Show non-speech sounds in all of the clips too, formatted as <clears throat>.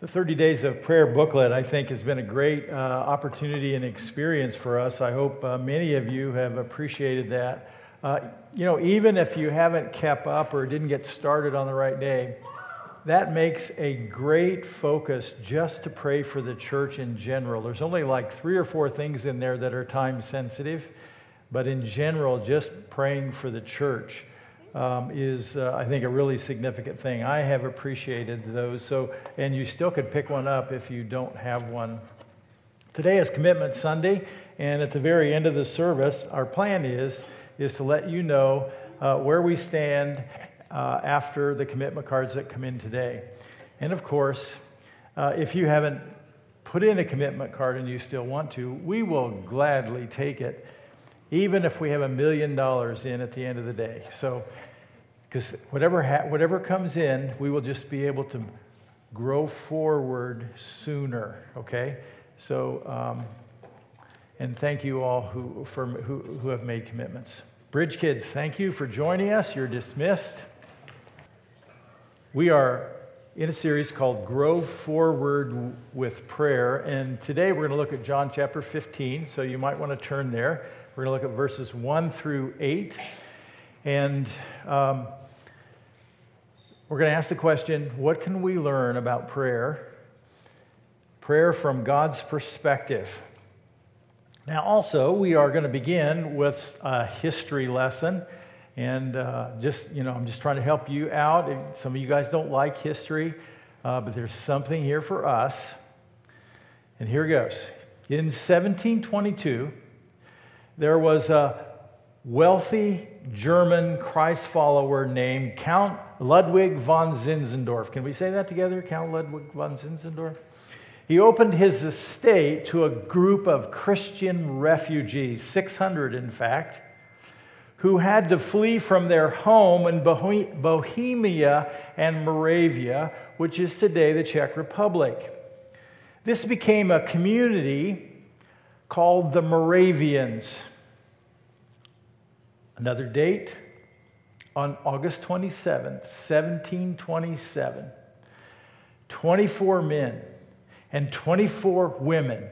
The 30 Days of Prayer booklet, I think, has been a great uh, opportunity and experience for us. I hope uh, many of you have appreciated that. Uh, you know, even if you haven't kept up or didn't get started on the right day, that makes a great focus just to pray for the church in general. There's only like three or four things in there that are time sensitive, but in general, just praying for the church um, is, uh, I think, a really significant thing. I have appreciated those. So, and you still could pick one up if you don't have one. Today is Commitment Sunday, and at the very end of the service, our plan is is to let you know uh, where we stand uh, after the commitment cards that come in today. And of course, uh, if you haven't put in a commitment card and you still want to, we will gladly take it even if we have a million dollars in at the end of the day. So, because whatever, ha- whatever comes in, we will just be able to grow forward sooner, okay? So, um, and thank you all who, for, who, who have made commitments. Bridge kids, thank you for joining us. You're dismissed. We are in a series called Grow Forward with Prayer, and today we're going to look at John chapter 15, so you might want to turn there. We're going to look at verses 1 through 8. And um, we're going to ask the question what can we learn about prayer? Prayer from God's perspective. Now, also, we are going to begin with a history lesson. And uh, just, you know, I'm just trying to help you out. Some of you guys don't like history, uh, but there's something here for us. And here goes. In 1722, there was a wealthy German Christ follower named Count Ludwig von Zinzendorf. Can we say that together? Count Ludwig von Zinzendorf? He opened his estate to a group of Christian refugees, 600 in fact, who had to flee from their home in Bohemia and Moravia, which is today the Czech Republic. This became a community called the Moravians. Another date on August 27th, 1727, 24 men and 24 women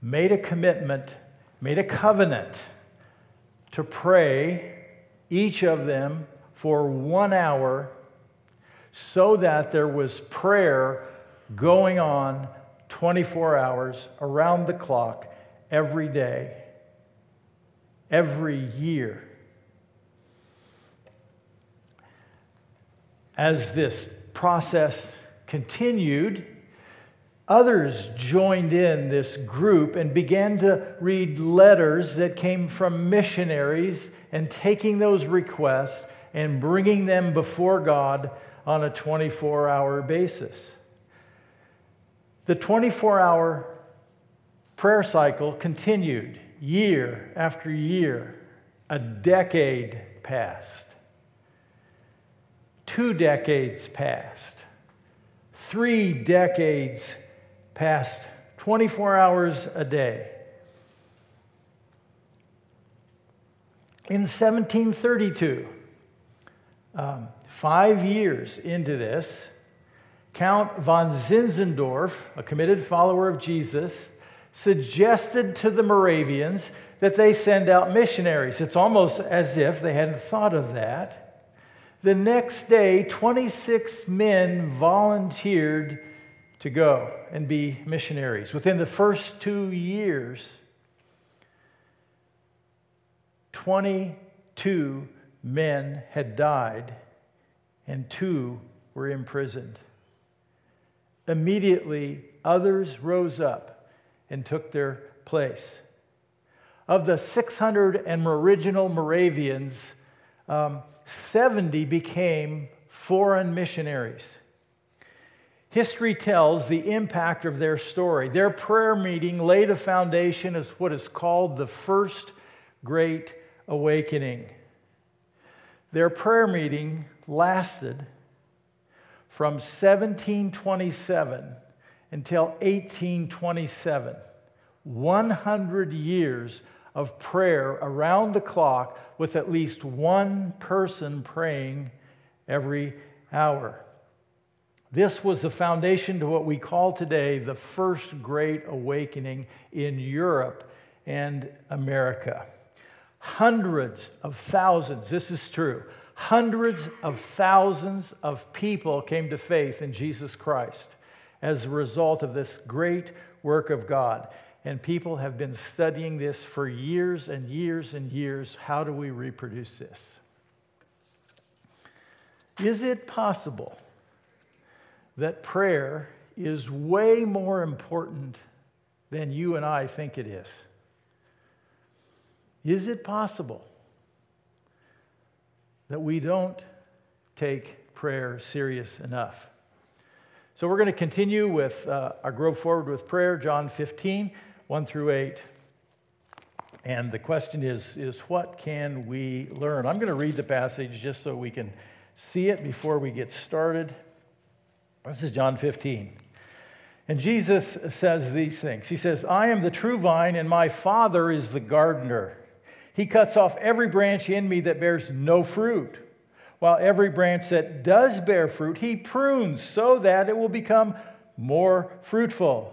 made a commitment, made a covenant to pray, each of them, for one hour so that there was prayer going on 24 hours around the clock every day, every year. As this process continued, others joined in this group and began to read letters that came from missionaries and taking those requests and bringing them before God on a 24 hour basis. The 24 hour prayer cycle continued year after year. A decade passed. Two decades passed. Three decades passed. 24 hours a day. In 1732, um, five years into this, Count von Zinzendorf, a committed follower of Jesus, suggested to the Moravians that they send out missionaries. It's almost as if they hadn't thought of that. The next day, 26 men volunteered to go and be missionaries. Within the first two years, 22 men had died and two were imprisoned. Immediately, others rose up and took their place. Of the 600 and original Moravians, um, 70 became foreign missionaries. History tells the impact of their story. Their prayer meeting laid a foundation as what is called the First Great Awakening. Their prayer meeting lasted from 1727 until 1827. 100 years of prayer around the clock with at least one person praying every hour. This was the foundation to what we call today the First Great Awakening in Europe and America. Hundreds of thousands, this is true, hundreds of thousands of people came to faith in Jesus Christ as a result of this great work of God. And people have been studying this for years and years and years. How do we reproduce this? Is it possible that prayer is way more important than you and I think it is? Is it possible that we don't take prayer serious enough? So we're going to continue with uh, our Grow Forward with Prayer, John 15, 1 through 8. And the question is, is what can we learn? I'm going to read the passage just so we can see it before we get started. This is John 15. And Jesus says these things. He says, I am the true vine, and my Father is the gardener. He cuts off every branch in me that bears no fruit, while every branch that does bear fruit, he prunes so that it will become more fruitful.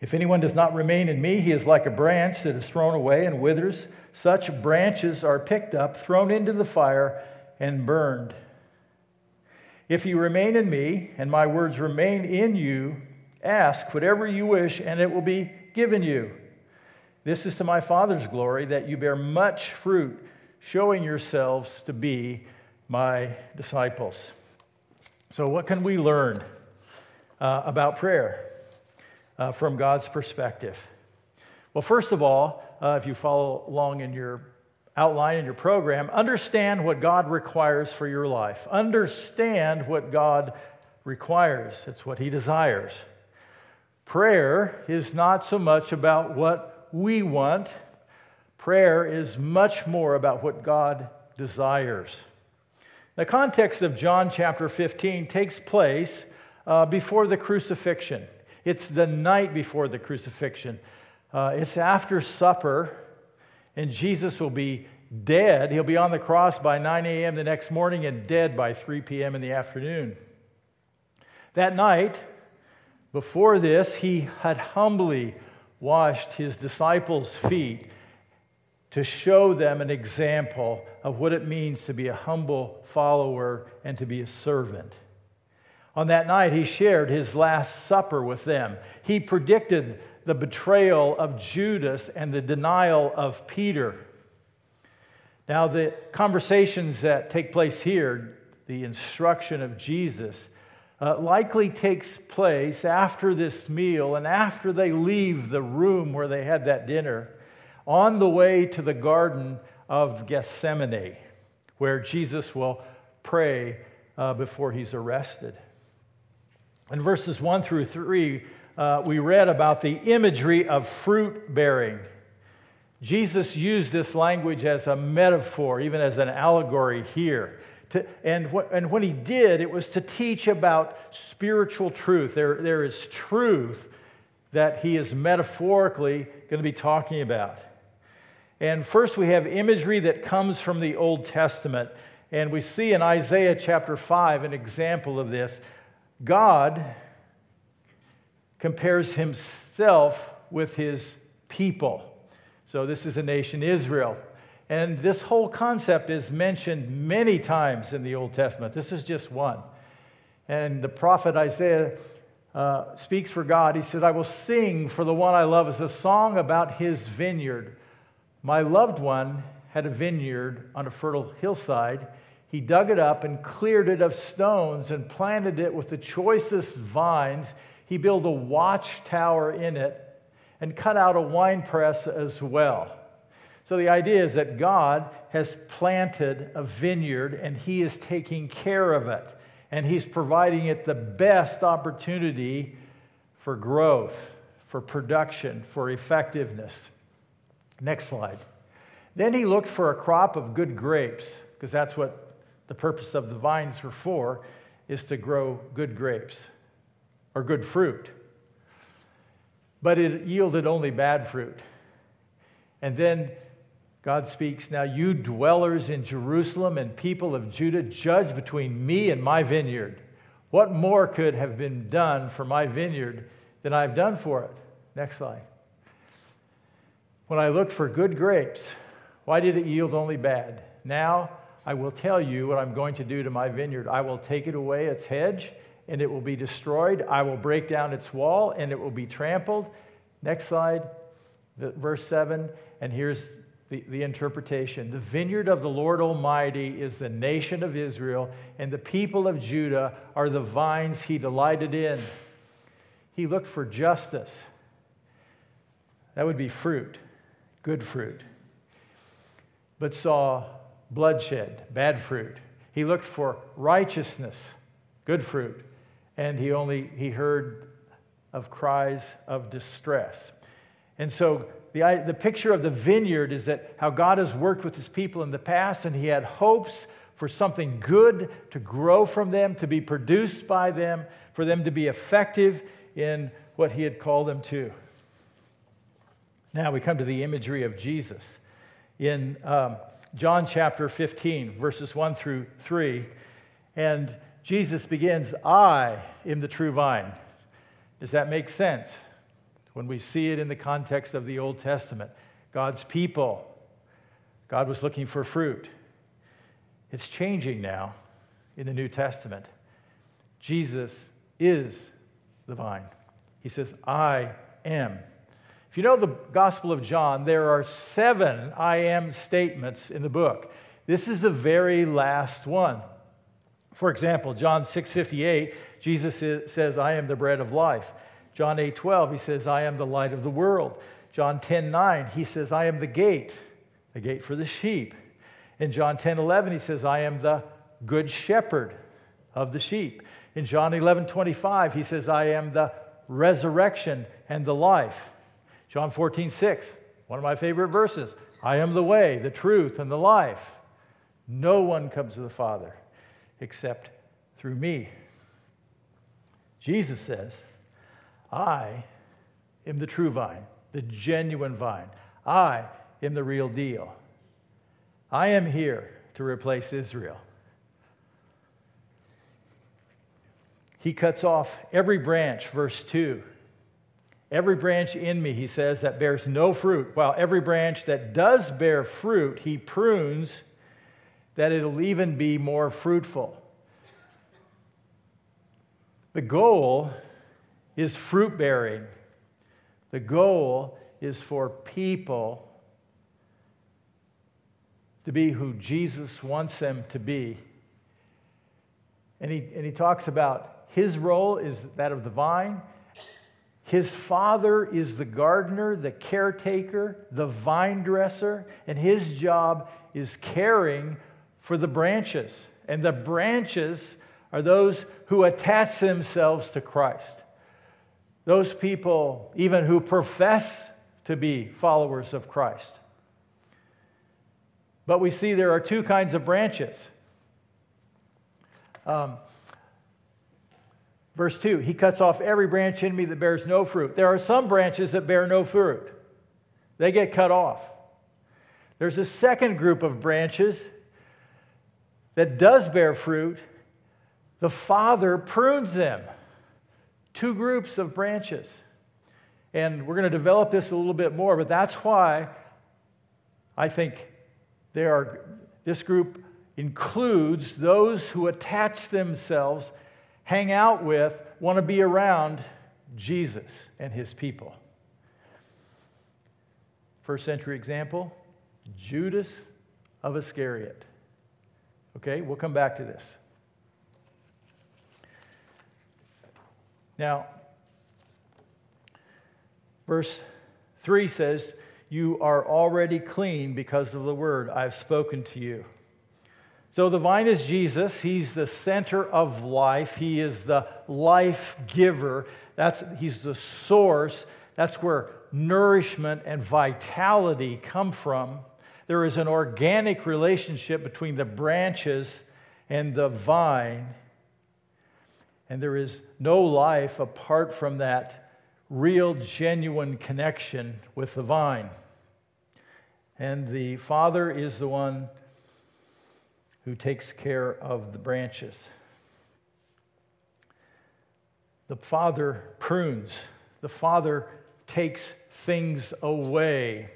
If anyone does not remain in me, he is like a branch that is thrown away and withers. Such branches are picked up, thrown into the fire, and burned. If you remain in me, and my words remain in you, ask whatever you wish, and it will be given you. This is to my Father's glory that you bear much fruit, showing yourselves to be my disciples. So, what can we learn uh, about prayer uh, from God's perspective? Well, first of all, uh, if you follow along in your outline in your program, understand what God requires for your life. Understand what God requires, it's what He desires. Prayer is not so much about what we want, prayer is much more about what God desires. The context of John chapter 15 takes place uh, before the crucifixion. It's the night before the crucifixion. Uh, it's after supper and Jesus will be dead. He'll be on the cross by 9 a.m. the next morning and dead by 3 p.m. in the afternoon. That night, before this, he had humbly washed his disciples' feet to show them an example of what it means to be a humble follower and to be a servant. On that night, he shared his Last Supper with them. He predicted the betrayal of Judas and the denial of Peter. Now, the conversations that take place here, the instruction of Jesus, uh, likely takes place after this meal and after they leave the room where they had that dinner on the way to the Garden of Gethsemane, where Jesus will pray uh, before he's arrested. In verses 1 through 3, uh, we read about the imagery of fruit bearing. Jesus used this language as a metaphor, even as an allegory here. To, and, wh- and when he did, it was to teach about spiritual truth. There, there is truth that he is metaphorically going to be talking about. And first, we have imagery that comes from the Old Testament. And we see in Isaiah chapter 5 an example of this. God compares himself with his people. So, this is a nation, Israel. And this whole concept is mentioned many times in the Old Testament. This is just one. And the prophet Isaiah uh, speaks for God. He said, I will sing for the one I love as a song about his vineyard. My loved one had a vineyard on a fertile hillside. He dug it up and cleared it of stones and planted it with the choicest vines. He built a watchtower in it and cut out a wine press as well. So the idea is that God has planted a vineyard and he is taking care of it. and He's providing it the best opportunity for growth, for production, for effectiveness. Next slide. Then he looked for a crop of good grapes, because that's what the purpose of the vines were for, is to grow good grapes or good fruit. But it yielded only bad fruit. And then God speaks, Now you dwellers in Jerusalem and people of Judah, judge between me and my vineyard. What more could have been done for my vineyard than I've done for it? Next slide. When I looked for good grapes, why did it yield only bad? Now I will tell you what I'm going to do to my vineyard. I will take it away, its hedge, and it will be destroyed. I will break down its wall, and it will be trampled. Next slide, the, verse 7. And here's the, the interpretation The vineyard of the Lord Almighty is the nation of Israel, and the people of Judah are the vines he delighted in. He looked for justice. That would be fruit, good fruit but saw bloodshed, bad fruit. He looked for righteousness, good fruit, and he only he heard of cries of distress. And so the, the picture of the vineyard is that how God has worked with his people in the past, and he had hopes for something good to grow from them, to be produced by them, for them to be effective in what he had called them to. Now we come to the imagery of Jesus in um, John chapter 15, verses 1 through 3. And Jesus begins, I am the true vine. Does that make sense? When we see it in the context of the Old Testament, God's people, God was looking for fruit. It's changing now in the New Testament. Jesus is the vine. He says, I am. If you know the Gospel of John, there are seven I am statements in the book. This is the very last one. For example, John 6:58, Jesus says, "I am the bread of life." John 8:12, he says, "I am the light of the world." John 10:9, he says, "I am the gate, the gate for the sheep." In John 10:11, he says, "I am the good shepherd of the sheep." In John 11:25, he says, "I am the resurrection and the life." John 14, 6, one of my favorite verses. I am the way, the truth, and the life. No one comes to the Father except through me. Jesus says, I am the true vine, the genuine vine. I am the real deal. I am here to replace Israel. He cuts off every branch, verse 2 Every branch in me, he says, that bears no fruit, while every branch that does bear fruit, he prunes that it'll even be more fruitful. The goal is fruit bearing. The goal is for people to be who Jesus wants them to be. And he, and he talks about his role is that of the vine his father is the gardener, the caretaker, the vine dresser, and his job is caring for the branches. And the branches are those who attach themselves to Christ. Those people, even who profess to be followers of Christ. But we see there are two kinds of branches. Um, Verse 2 He cuts off every branch in me that bears no fruit. There are some branches that bear no fruit, they get cut off. There's a second group of branches that does bear fruit. The Father prunes them. Two groups of branches. And we're going to develop this a little bit more, but that's why I think there are, this group includes those who attach themselves hang out with, want to be around Jesus and his people. First century example Judas of Iscariot. Okay, we'll come back to this. Now, verse 3 says, You are already clean because of the word I've spoken to you. So the vine is Jesus. He's the center of life. He is the life giver. That's, he's the source. That's where nourishment and vitality come from. There is an organic relationship between the branches and the vine. And there is no life apart from that real, genuine connection with the vine. And the Father is the one who takes care of the branches. The Father prunes, the Father takes things away.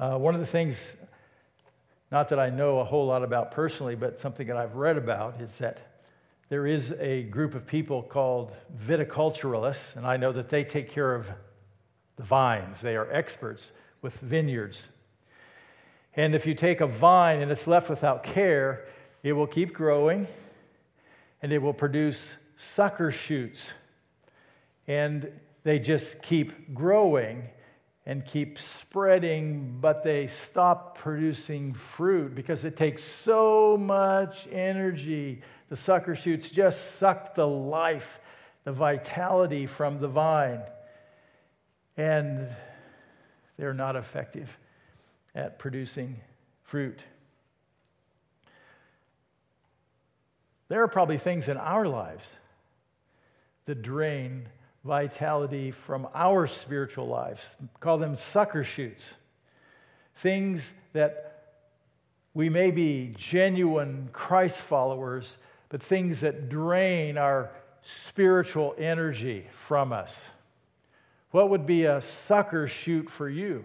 Uh, one of the things, not that I know a whole lot about personally, but something that I've read about is that there is a group of people called viticulturalists, and I know that they take care of the vines. They are experts with vineyards. And if you take a vine and it's left without care, it will keep growing and it will produce sucker shoots. And they just keep growing and keep spreading, but they stop producing fruit because it takes so much energy. The sucker shoots just suck the life, the vitality from the vine. And they're not effective at producing fruit. There are probably things in our lives that drain vitality from our spiritual lives. Call them sucker shoots. Things that we may be genuine Christ followers, but things that drain our spiritual energy from us. What would be a sucker shoot for you?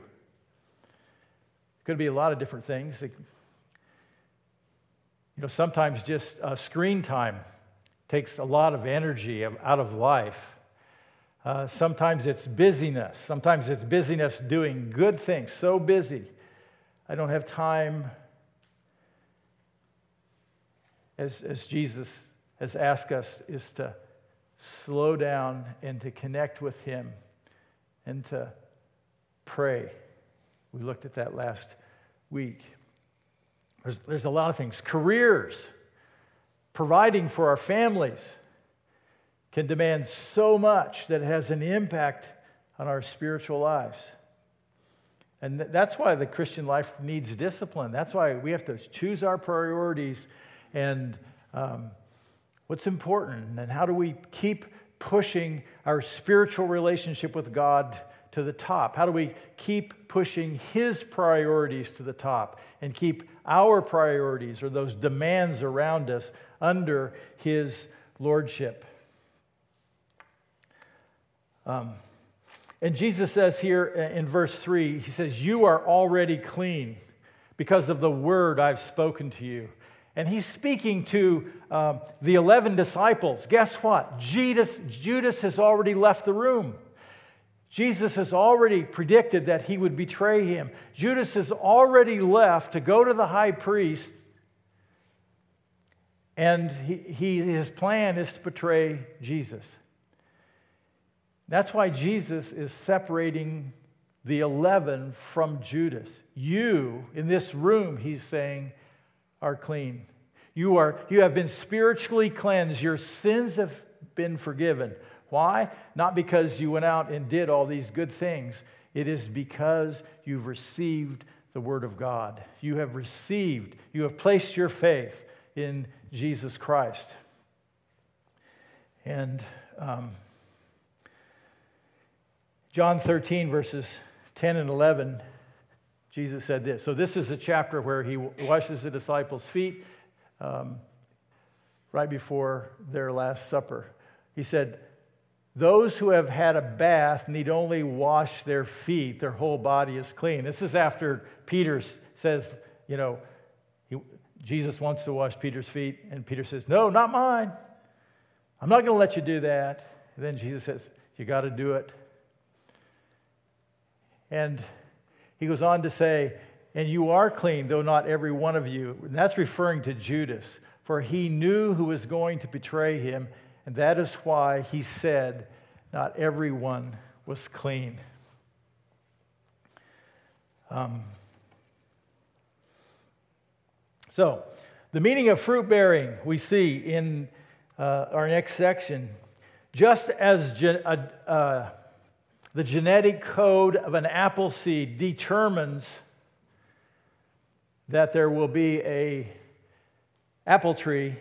Could be a lot of different things. you know, sometimes just uh, screen time takes a lot of energy out of life. Uh, sometimes it's busyness. Sometimes it's busyness doing good things. So busy, I don't have time. As, as Jesus has asked us, is to slow down and to connect with Him and to pray. We looked at that last week. There's, there's a lot of things. Careers, providing for our families, can demand so much that it has an impact on our spiritual lives. And that's why the Christian life needs discipline. That's why we have to choose our priorities and um, what's important and how do we keep pushing our spiritual relationship with God to the top? How do we keep pushing His priorities to the top and keep our priorities or those demands around us under His lordship? Um, and Jesus says here in verse 3, He says, You are already clean because of the word I've spoken to you. And he's speaking to um, the 11 disciples. Guess what? Judas, Judas has already left the room. Jesus has already predicted that he would betray him. Judas has already left to go to the high priest, and he, he, his plan is to betray Jesus. That's why Jesus is separating the 11 from Judas. You, in this room, he's saying, are clean. You, are, you have been spiritually cleansed. Your sins have been forgiven. Why? Not because you went out and did all these good things. It is because you've received the Word of God. You have received, you have placed your faith in Jesus Christ. And um, John 13, verses 10 and 11, Jesus said this. So, this is a chapter where he washes the disciples' feet um, right before their Last Supper. He said, those who have had a bath need only wash their feet, their whole body is clean. This is after Peter says, you know, he, Jesus wants to wash Peter's feet, and Peter says, No, not mine. I'm not going to let you do that. And then Jesus says, You got to do it. And he goes on to say, And you are clean, though not every one of you. And that's referring to Judas, for he knew who was going to betray him and that is why he said, Not everyone was clean. Um, so, The meaning of fruit bearing we see in uh, our next section. Just as gen- uh, uh, the genetic code of an apple seed determines that there will be a apple tree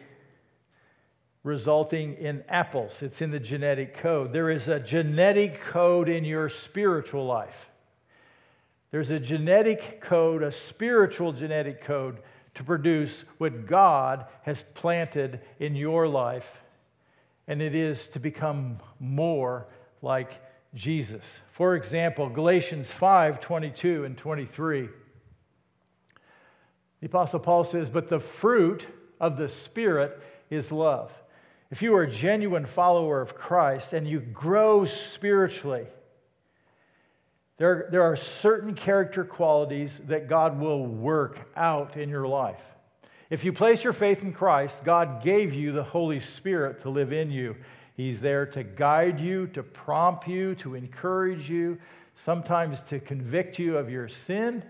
resulting in apples. It's in the genetic code. There is a genetic code in your spiritual life. There's a genetic code, a spiritual genetic code to produce what God has planted in your life. And it is to become more like Jesus. For example, Galatians 5 22 and 23. The Apostle Paul says, But the fruit of the Spirit is love. If you are a genuine follower of Christ and you grow spiritually, there, there are certain character qualities that God will work out in your life. If you place your faith in Christ, God gave you the Holy Spirit to live in you. He's there to guide you, to prompt you, to encourage you, sometimes to convict you of your sin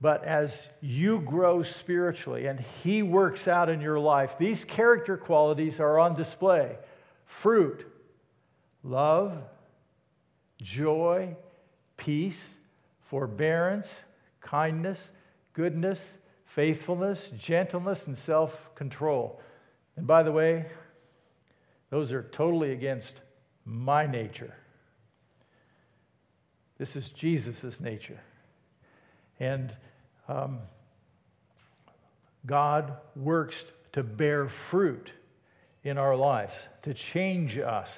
but as you grow spiritually and He works out in your life, these character qualities are on display fruit, love, joy, peace, forbearance, kindness, goodness, faithfulness, gentleness, and self control. And by the way, those are totally against my nature. This is Jesus' nature. And um, God works to bear fruit in our lives, to change us.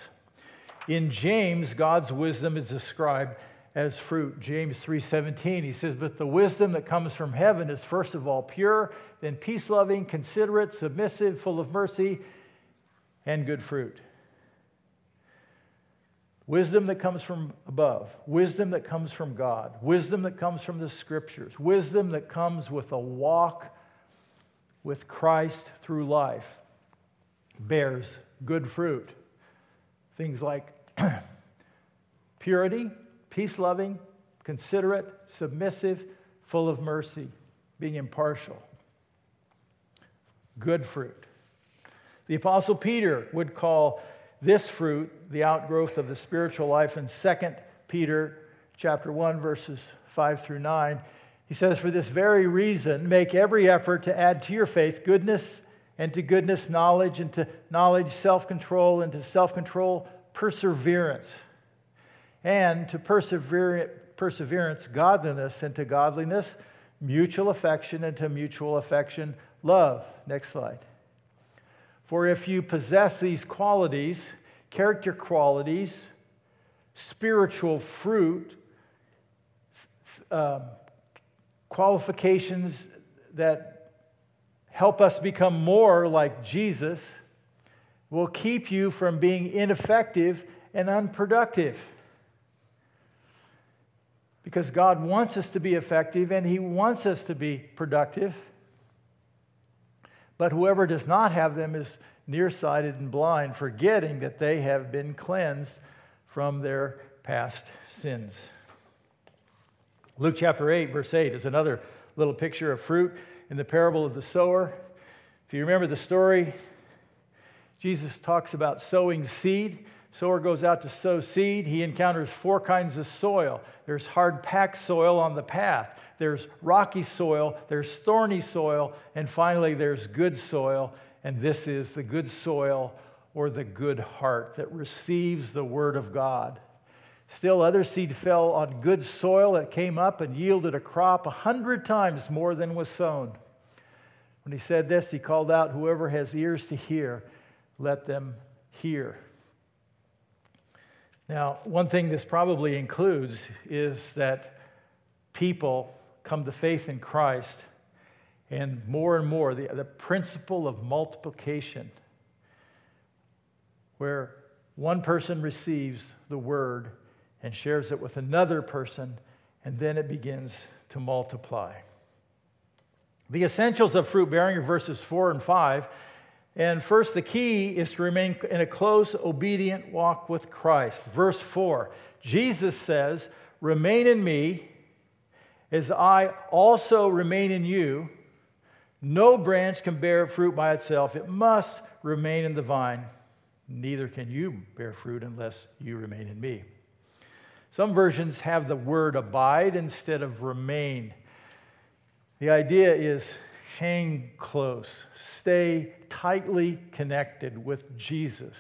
In James, God's wisdom is described as fruit. James 3:17, he says, "But the wisdom that comes from heaven is first of all pure, then peace-loving, considerate, submissive, full of mercy, and good fruit." Wisdom that comes from above, wisdom that comes from God, wisdom that comes from the scriptures, wisdom that comes with a walk with Christ through life bears good fruit. Things like <clears throat> purity, peace loving, considerate, submissive, full of mercy, being impartial. Good fruit. The Apostle Peter would call this fruit the outgrowth of the spiritual life in 2 Peter chapter 1 verses 5 through 9. He says for this very reason make every effort to add to your faith goodness and to goodness knowledge and to knowledge self-control and to self-control perseverance. And to perseverance godliness and to godliness mutual affection and to mutual affection love. Next slide. For if you possess these qualities, character qualities, spiritual fruit, uh, qualifications that help us become more like Jesus, will keep you from being ineffective and unproductive. Because God wants us to be effective and He wants us to be productive. But whoever does not have them is nearsighted and blind, forgetting that they have been cleansed from their past sins. Luke chapter 8, verse 8 is another little picture of fruit in the parable of the sower. If you remember the story, Jesus talks about sowing seed. Sower goes out to sow seed. He encounters four kinds of soil. There's hard packed soil on the path there's rocky soil, there's thorny soil, and finally there's good soil. And this is the good soil or the good heart that receives the word of God. Still, other seed fell on good soil that came up and yielded a crop a hundred times more than was sown. When he said this, he called out, Whoever has ears to hear, let them hear. Now, one thing this probably includes is that people come to faith in Christ, and more and more, the, the principle of multiplication, where one person receives the word and shares it with another person, and then it begins to multiply. The essentials of fruit bearing are verses 4 and 5. And first, the key is to remain in a close, obedient walk with Christ. Verse 4 Jesus says, Remain in me as I also remain in you, No branch can bear fruit by itself, it must remain in the vine. Neither can you bear fruit unless you remain in me. Some versions have the word abide instead of remain. The idea is hang close, stay tightly connected with Jesus,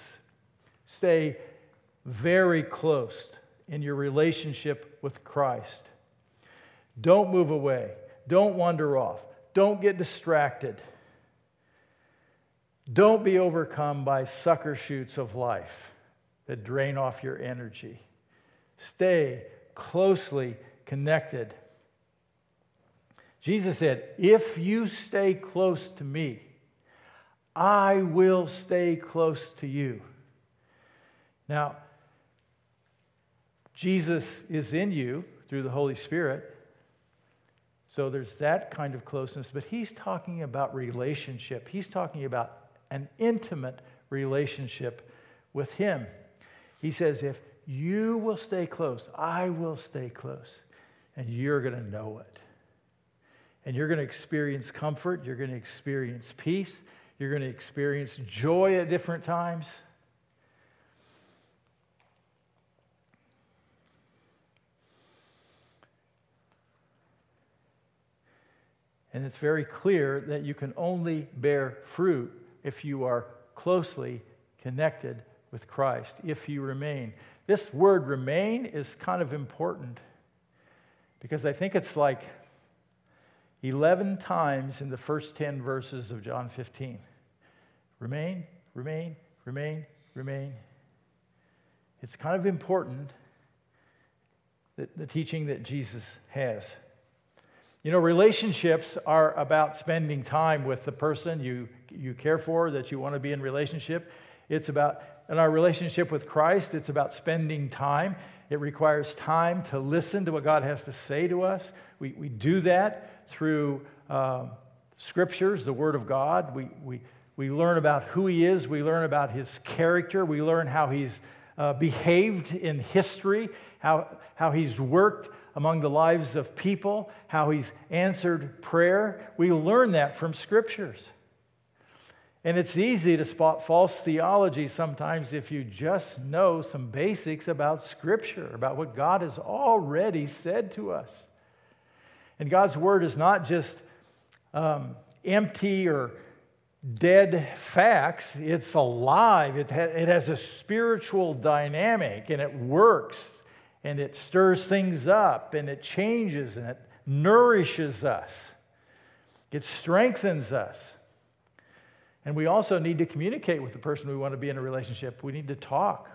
stay very close in your relationship with Christ. Don't move away, don't wander off, don't get distracted. Don't be overcome by sucker shoots of life that drain off your energy. Stay closely connected. Jesus said, If you stay close to me, I will stay close to you. Now, Jesus is in you through the Holy Spirit. So there's that kind of closeness, but he's talking about relationship. He's talking about an intimate relationship with him. He says, If you will stay close. I will stay close. And you're going to know it. And you're going to experience comfort. You're going to experience peace. You're going to experience joy at different times. And it's very clear that you can only bear fruit if you are closely connected with Christ, if you remain. This word remain is kind of important because I think it's like 11 times in the first 10 verses of John 15. Remain, remain, remain, remain. It's kind of important that the teaching that Jesus has. You know, relationships are about spending time with the person you, you care for, that you want to be in relationship. It's about in our relationship with Christ, it's about spending time. It requires time to listen to what God has to say to us. We, we do that through um, scriptures, the Word of God. We, we, we learn about who He is, we learn about His character, we learn how He's uh, behaved in history, how, how He's worked among the lives of people, how He's answered prayer. We learn that from scriptures. And it's easy to spot false theology sometimes if you just know some basics about Scripture, about what God has already said to us. And God's Word is not just um, empty or dead facts, it's alive. It, ha- it has a spiritual dynamic and it works and it stirs things up and it changes and it nourishes us, it strengthens us. And we also need to communicate with the person we want to be in a relationship. We need to talk.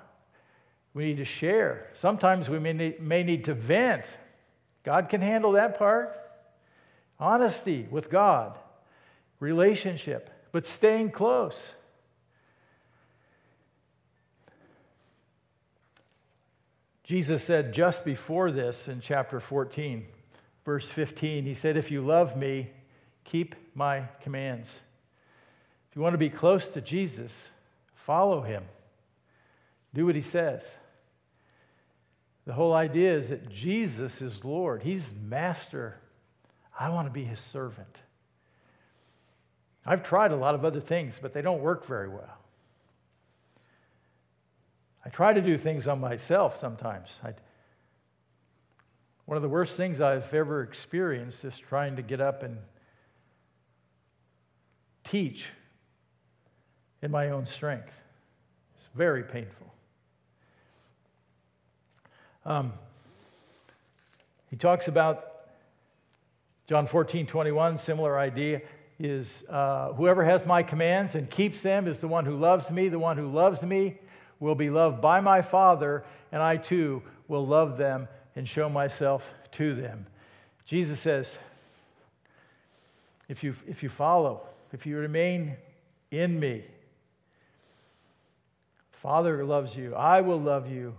We need to share. Sometimes we may need, may need to vent. God can handle that part. Honesty with God, relationship, but staying close. Jesus said just before this in chapter 14, verse 15, He said, If you love me, keep my commands. If you want to be close to Jesus, follow him. Do what he says. The whole idea is that Jesus is Lord, he's master. I want to be his servant. I've tried a lot of other things, but they don't work very well. I try to do things on myself sometimes. I, one of the worst things I've ever experienced is trying to get up and teach in my own strength. It's very painful. Um, he talks about John 14, 21, similar idea is uh, whoever has my commands and keeps them is the one who loves me. The one who loves me will be loved by my Father, and I too will love them and show myself to them. Jesus says, if you, if you follow, if you remain in me, Father loves you. I will love you.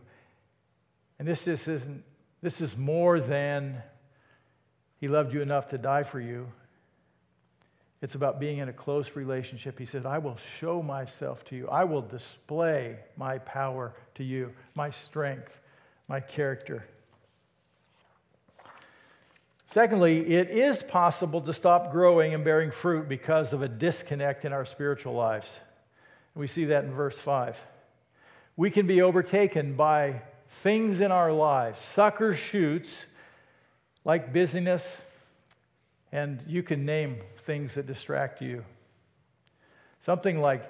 And this just isn't, this is more than He loved you enough to die for you. It's about being in a close relationship. He says, I will show myself to you. I will display my power to you, my strength, my character. Secondly, it is possible to stop growing and bearing fruit because of a disconnect in our spiritual lives. We see that in verse 5. We can be overtaken by things in our lives, sucker shoots like busyness, and you can name things that distract you. Something like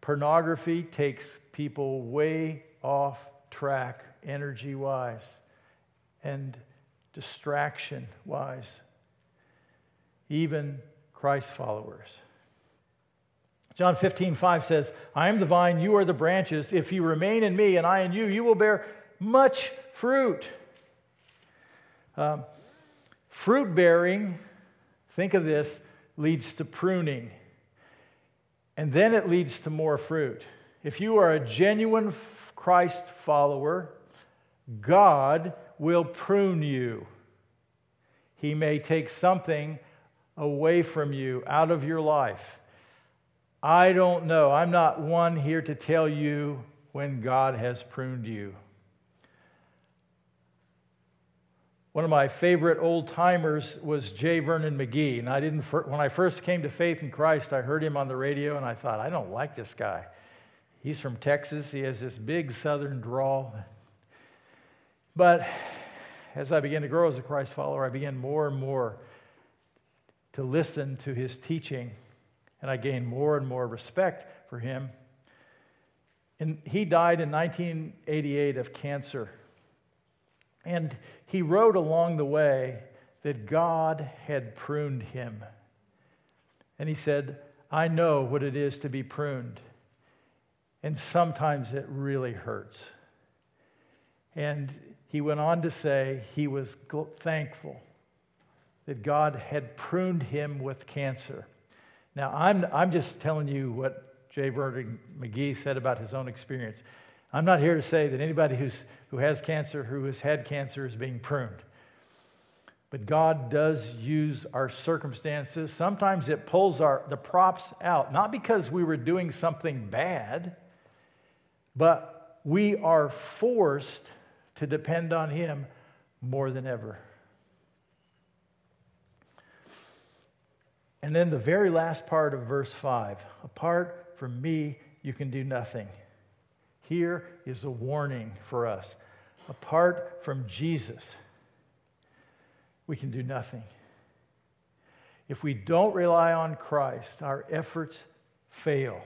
pornography takes people way off track energy wise and distraction wise, even Christ followers. John 15, 5 says, I am the vine, you are the branches. If you remain in me and I in you, you will bear much fruit. Um, fruit bearing, think of this, leads to pruning. And then it leads to more fruit. If you are a genuine Christ follower, God will prune you. He may take something away from you, out of your life. I don't know. I'm not one here to tell you when God has pruned you. One of my favorite old timers was J. Vernon McGee. And I didn't, when I first came to faith in Christ, I heard him on the radio and I thought, I don't like this guy. He's from Texas. He has this big southern drawl. But as I began to grow as a Christ follower, I began more and more to listen to his teaching, and I gained more and more respect for him. And he died in 1988 of cancer. And he wrote along the way that God had pruned him. And he said, I know what it is to be pruned. And sometimes it really hurts. And he went on to say he was thankful that God had pruned him with cancer. Now, I'm, I'm just telling you what J. Vernon McGee said about his own experience. I'm not here to say that anybody who's, who has cancer, who has had cancer, is being pruned. But God does use our circumstances. Sometimes it pulls our, the props out, not because we were doing something bad, but we are forced to depend on Him more than ever. And then the very last part of verse 5 apart from me, you can do nothing. Here is a warning for us. Apart from Jesus, we can do nothing. If we don't rely on Christ, our efforts fail,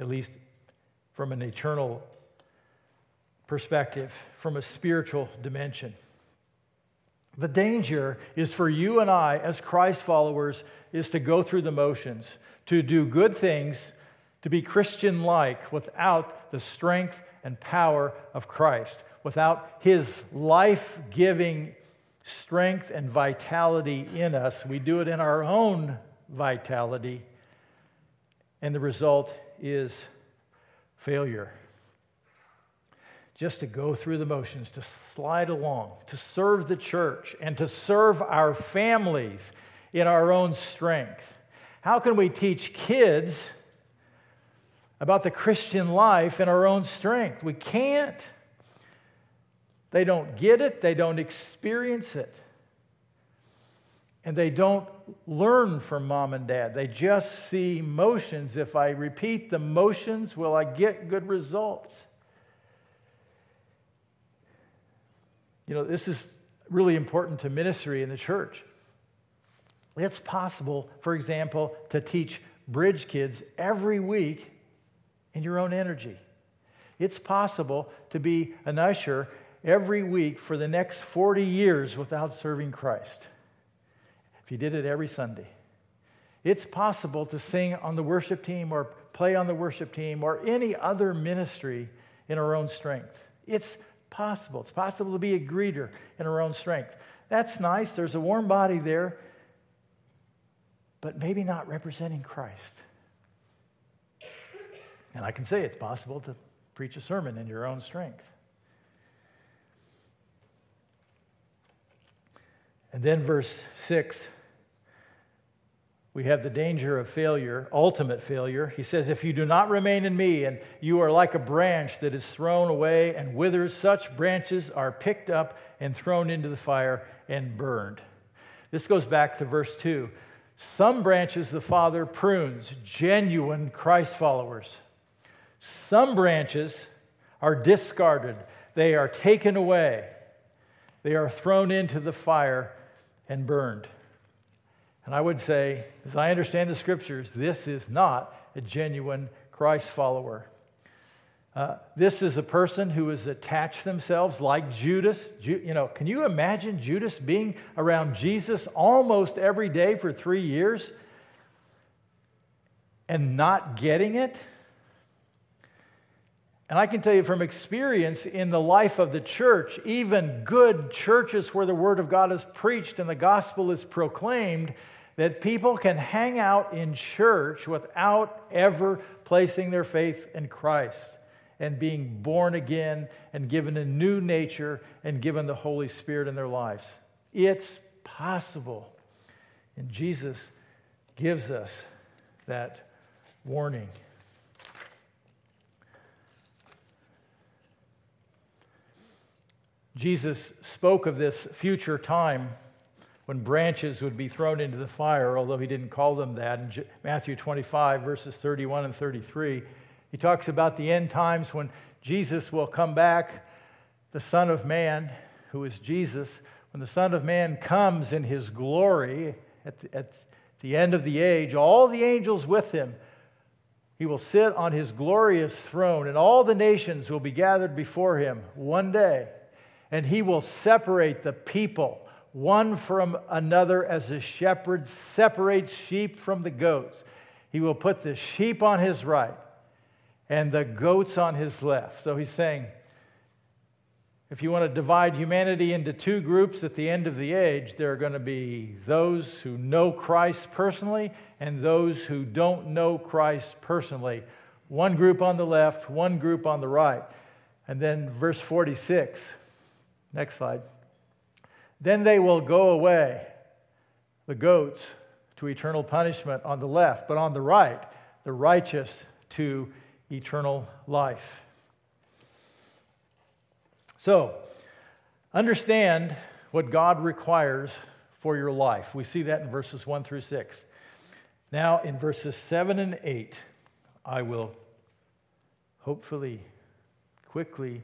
at least from an eternal perspective, from a spiritual dimension. The danger is for you and I, as Christ followers, is to go through the motions, to do good things, to be Christian like without the strength and power of Christ, without his life giving strength and vitality in us. We do it in our own vitality, and the result is failure just to go through the motions, to slide along, to serve the church, and to serve our families in our own strength. How can we teach kids about the Christian life in our own strength? We can't. They don't get it, they don't experience it. And they don't learn from mom and dad. They just see motions. If I repeat the motions, will I get good results? You know, this is really important to ministry in the church. It's possible, for example, to teach bridge kids every week in your own energy. It's possible to be an usher every week for the next 40 years without serving Christ. If you did it every Sunday. It's possible to sing on the worship team or play on the worship team or any other ministry in our own strength. It's possible. It's possible to be a greeter in our own strength. That's nice. There's a warm body there, but maybe not representing Christ. And I can say it's possible to preach a sermon in your own strength. And then verse 6 we have the danger of failure, ultimate failure. He says, If you do not remain in me, and you are like a branch that is thrown away and withers, such branches are picked up and thrown into the fire, and burned. This goes back to verse 2. Some branches the Father prunes, genuine Christ followers. Some branches are discarded, they are taken away, they are thrown into the fire and burned. And I would say, as I understand the scriptures, this is not a genuine Christ follower. Uh, this is a person who has attached themselves like Judas. Ju- you know, can you imagine Judas being around Jesus almost every day for three years and not getting it? And I can tell you from experience in the life of the church, even good churches where the Word of God is preached and the gospel is proclaimed, that people can hang out in church without ever placing their faith in Christ and being born again and given a new nature and given the Holy Spirit in their lives. It's possible. And Jesus gives us that warning. Jesus spoke of this future time when branches would be thrown into the fire, although he didn't call them that. In Matthew 25, verses 31 and 33, he talks about the end times when Jesus will come back, the Son of Man, who is Jesus, when the Son of Man comes in his glory at the, at the end of the age, all the angels with him. He will sit on his glorious throne, and all the nations will be gathered before him one day. And he will separate the people one from another as a shepherd separates sheep from the goats. He will put the sheep on his right and the goats on his left. So he's saying, if you want to divide humanity into two groups at the end of the age, there are going to be those who know Christ personally and those who don't know Christ personally. One group on the left, one group on the right. And then verse 46. Next slide. Then they will go away, the goats, to eternal punishment on the left, but on the right, the righteous to eternal life. So, understand what God requires for your life. We see that in verses 1 through 6. Now, in verses 7 and 8, I will hopefully quickly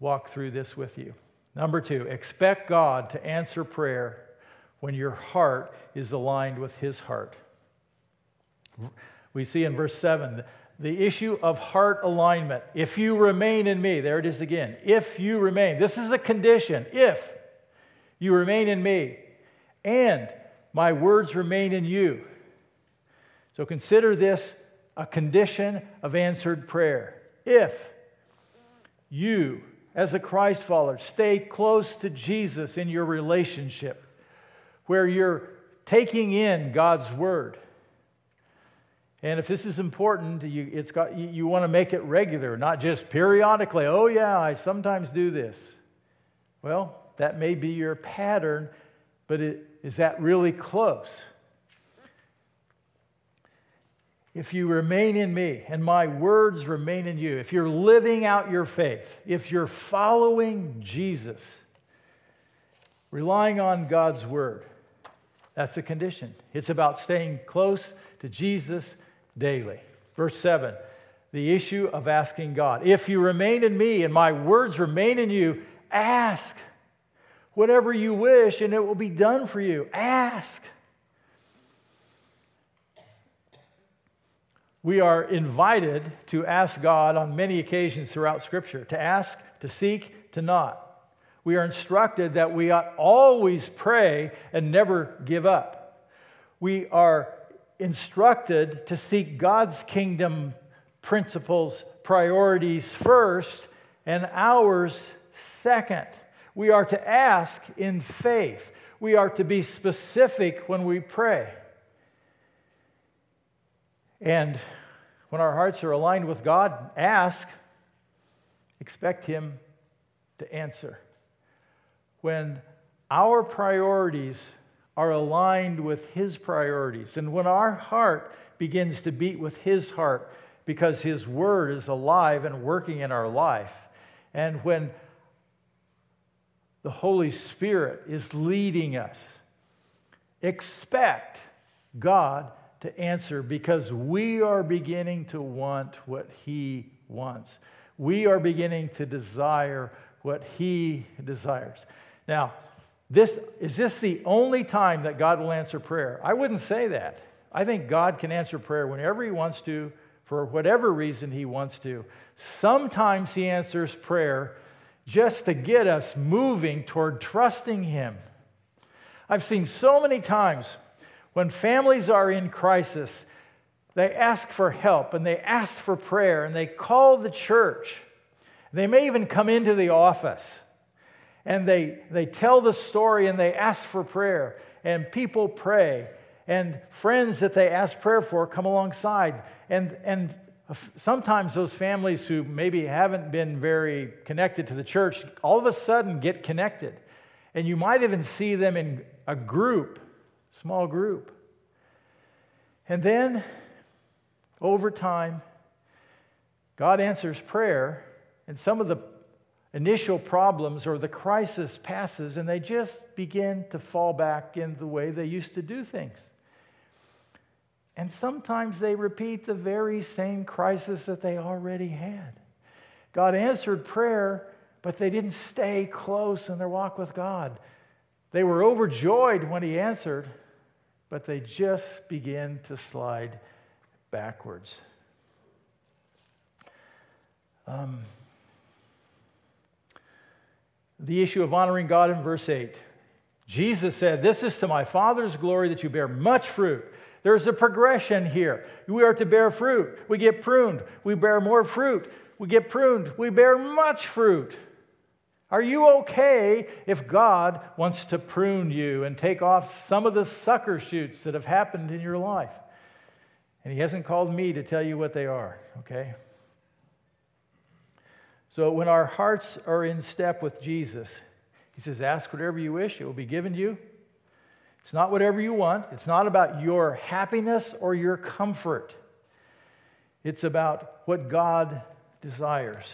walk through this with you. Number two, expect God to answer prayer when your heart is aligned with His heart. We see in verse 7 the issue of heart alignment. If you remain in me, there it is again. If you remain, this is a condition. If you remain in me and my words remain in you. So consider this a condition of answered prayer. If you as a Christ follower, stay close to Jesus in your relationship, where you're taking in God's word. And if this is important, you, it's got, you, you want to make it regular, not just periodically. Oh, yeah, I sometimes do this. Well, that may be your pattern, but it, is that really close? If you remain in me and my words remain in you, if you're living out your faith, if you're following Jesus, relying on God's word, that's a condition. It's about staying close to Jesus daily. Verse 7 the issue of asking God. If you remain in me and my words remain in you, ask whatever you wish and it will be done for you. Ask. We are invited to ask God on many occasions throughout Scripture to ask, to seek, to not. We are instructed that we ought always pray and never give up. We are instructed to seek God's kingdom principles, priorities first, and ours second. We are to ask in faith. We are to be specific when we pray. And when our hearts are aligned with God, ask, expect Him to answer. When our priorities are aligned with His priorities, and when our heart begins to beat with His heart because His Word is alive and working in our life, and when the Holy Spirit is leading us. Expect God to answer because we are beginning to want what He wants. We are beginning to desire what He desires. Now, this, is this the only time that God will answer prayer? I wouldn't say that. I think God can answer prayer whenever He wants to, for whatever reason He wants to. Sometimes He answers prayer just to get us moving toward trusting Him. I've seen so many times when families are in crisis, they ask for help and they ask for prayer and they call the church. They may even come into the office and they, they tell the story and they ask for prayer, and people pray, and friends that they ask prayer for come alongside. And, and sometimes those families who maybe haven't been very connected to the church all of a sudden get connected. And you might even see them in a group, small group. And then, over time, God answers prayer, and some of the initial problems or the crisis passes, and they just begin to fall back in the way they used to do things. And sometimes they repeat the very same crisis that they already had. God answered prayer, but they didn't stay close in their walk with God. They were overjoyed when He answered, but they just begin to slide backwards. Um, the issue of honoring God in verse 8. Jesus said, This is to my Father's glory that you bear much fruit there's a progression here. We are to bear fruit. We get pruned. We bear more fruit. We get pruned. We bear much fruit. Are you okay if God wants to prune you and take off some of the sucker shoots that have happened in your life? And He hasn't called me to tell you what they are, okay? So when our hearts are in step with Jesus, He says, Ask whatever you wish, it will be given to you. It's not whatever you want. It's not about your happiness or your comfort. It's about what God desires.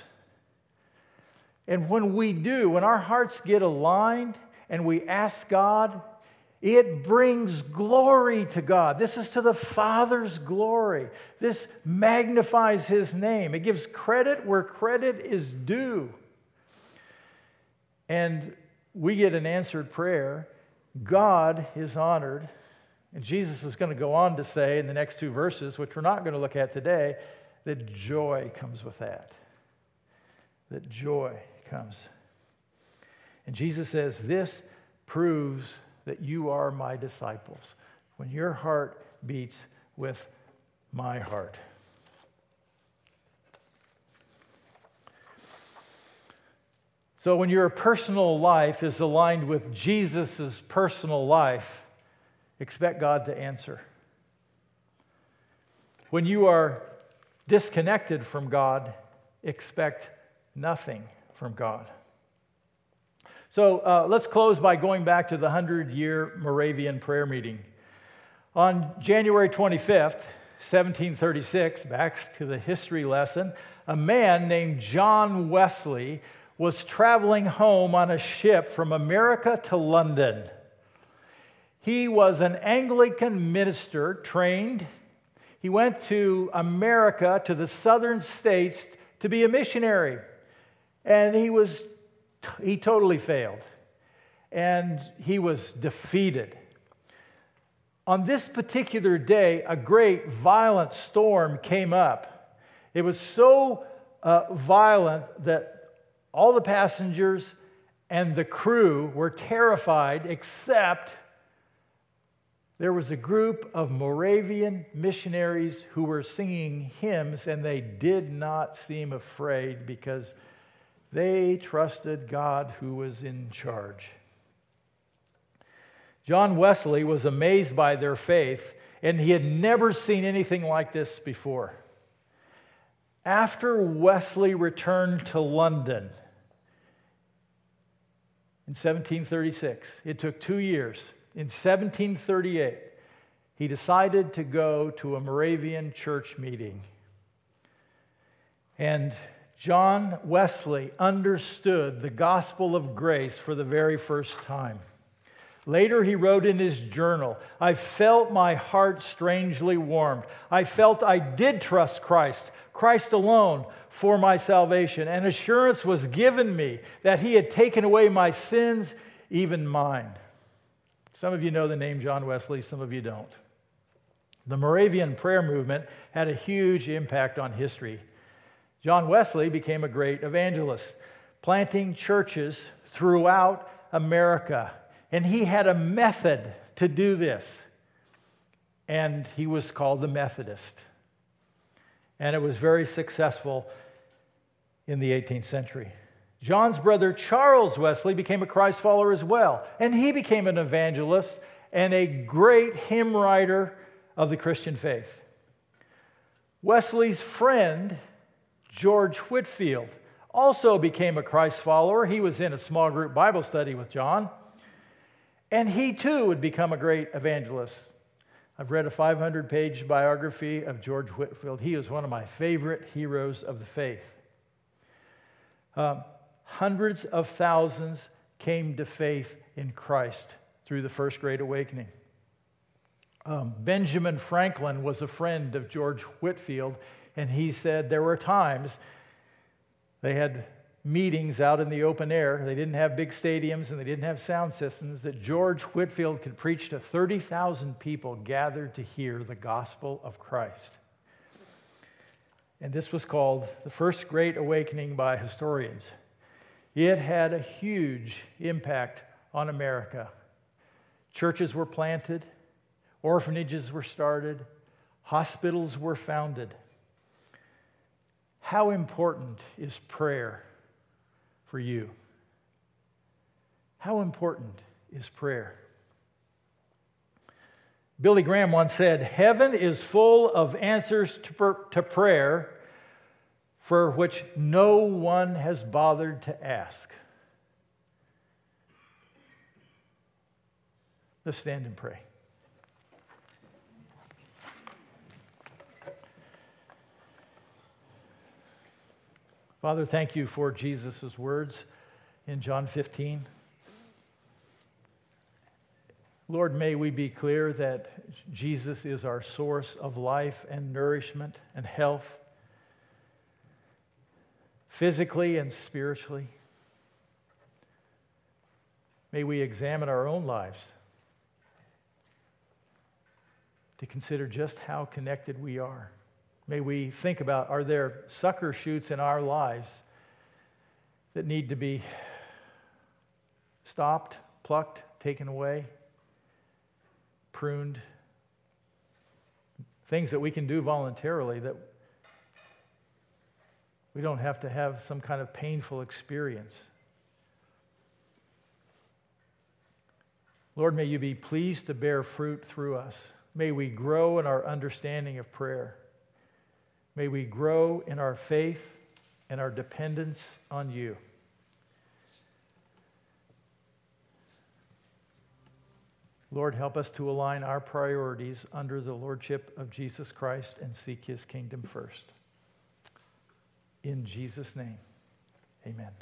And when we do, when our hearts get aligned and we ask God, it brings glory to God. This is to the Father's glory. This magnifies His name. It gives credit where credit is due. And we get an answered prayer God is honored. And Jesus is going to go on to say in the next two verses, which we're not going to look at today, that joy comes with that. That joy comes. And Jesus says, This proves that you are my disciples when your heart beats with my heart. So, when your personal life is aligned with Jesus' personal life, expect God to answer. When you are disconnected from God, expect nothing from God. So, uh, let's close by going back to the 100 year Moravian prayer meeting. On January 25th, 1736, back to the history lesson, a man named John Wesley was traveling home on a ship from America to London. He was an Anglican minister trained. He went to America, to the southern states, to be a missionary. And he was he totally failed. And he was defeated. On this particular day, a great violent storm came up. It was so uh, violent that all the passengers and the crew were terrified, except there was a group of Moravian missionaries who were singing hymns, and they did not seem afraid because they trusted God who was in charge. John Wesley was amazed by their faith, and he had never seen anything like this before. After Wesley returned to London, in 1736. It took two years. In 1738, he decided to go to a Moravian church meeting. And John Wesley understood the gospel of grace for the very first time. Later, he wrote in his journal I felt my heart strangely warmed. I felt I did trust Christ, Christ alone, for my salvation. And assurance was given me that he had taken away my sins, even mine. Some of you know the name John Wesley, some of you don't. The Moravian prayer movement had a huge impact on history. John Wesley became a great evangelist, planting churches throughout America. And he had a method to do this. And he was called the Methodist. And it was very successful in the 18th century. John's brother Charles Wesley became a Christ follower as well. And he became an evangelist and a great hymn writer of the Christian faith. Wesley's friend George Whitefield also became a Christ follower. He was in a small group Bible study with John, and he too would become a great evangelist. I've read a 500 page biography of George Whitefield. He is one of my favorite heroes of the faith. Um, hundreds of thousands came to faith in Christ through the First Great Awakening. Um, Benjamin Franklin was a friend of George Whitefield, and he said there were times they had meetings out in the open air. They didn't have big stadiums and they didn't have sound systems that George Whitefield could preach to 30,000 people gathered to hear the gospel of Christ. And this was called the First Great Awakening by historians. It had a huge impact on America. Churches were planted, orphanages were started, hospitals were founded. How important is prayer for you? How important is prayer? Billy Graham once said, Heaven is full of answers to, to prayer for which no one has bothered to ask. Let's stand and pray. Father, thank you for Jesus' words in John 15. Lord, may we be clear that Jesus is our source of life and nourishment and health, physically and spiritually. May we examine our own lives to consider just how connected we are. May we think about are there sucker shoots in our lives that need to be stopped, plucked, taken away, pruned? Things that we can do voluntarily that we don't have to have some kind of painful experience. Lord, may you be pleased to bear fruit through us. May we grow in our understanding of prayer. May we grow in our faith and our dependence on you. Lord, help us to align our priorities under the Lordship of Jesus Christ and seek his kingdom first. In Jesus' name, amen.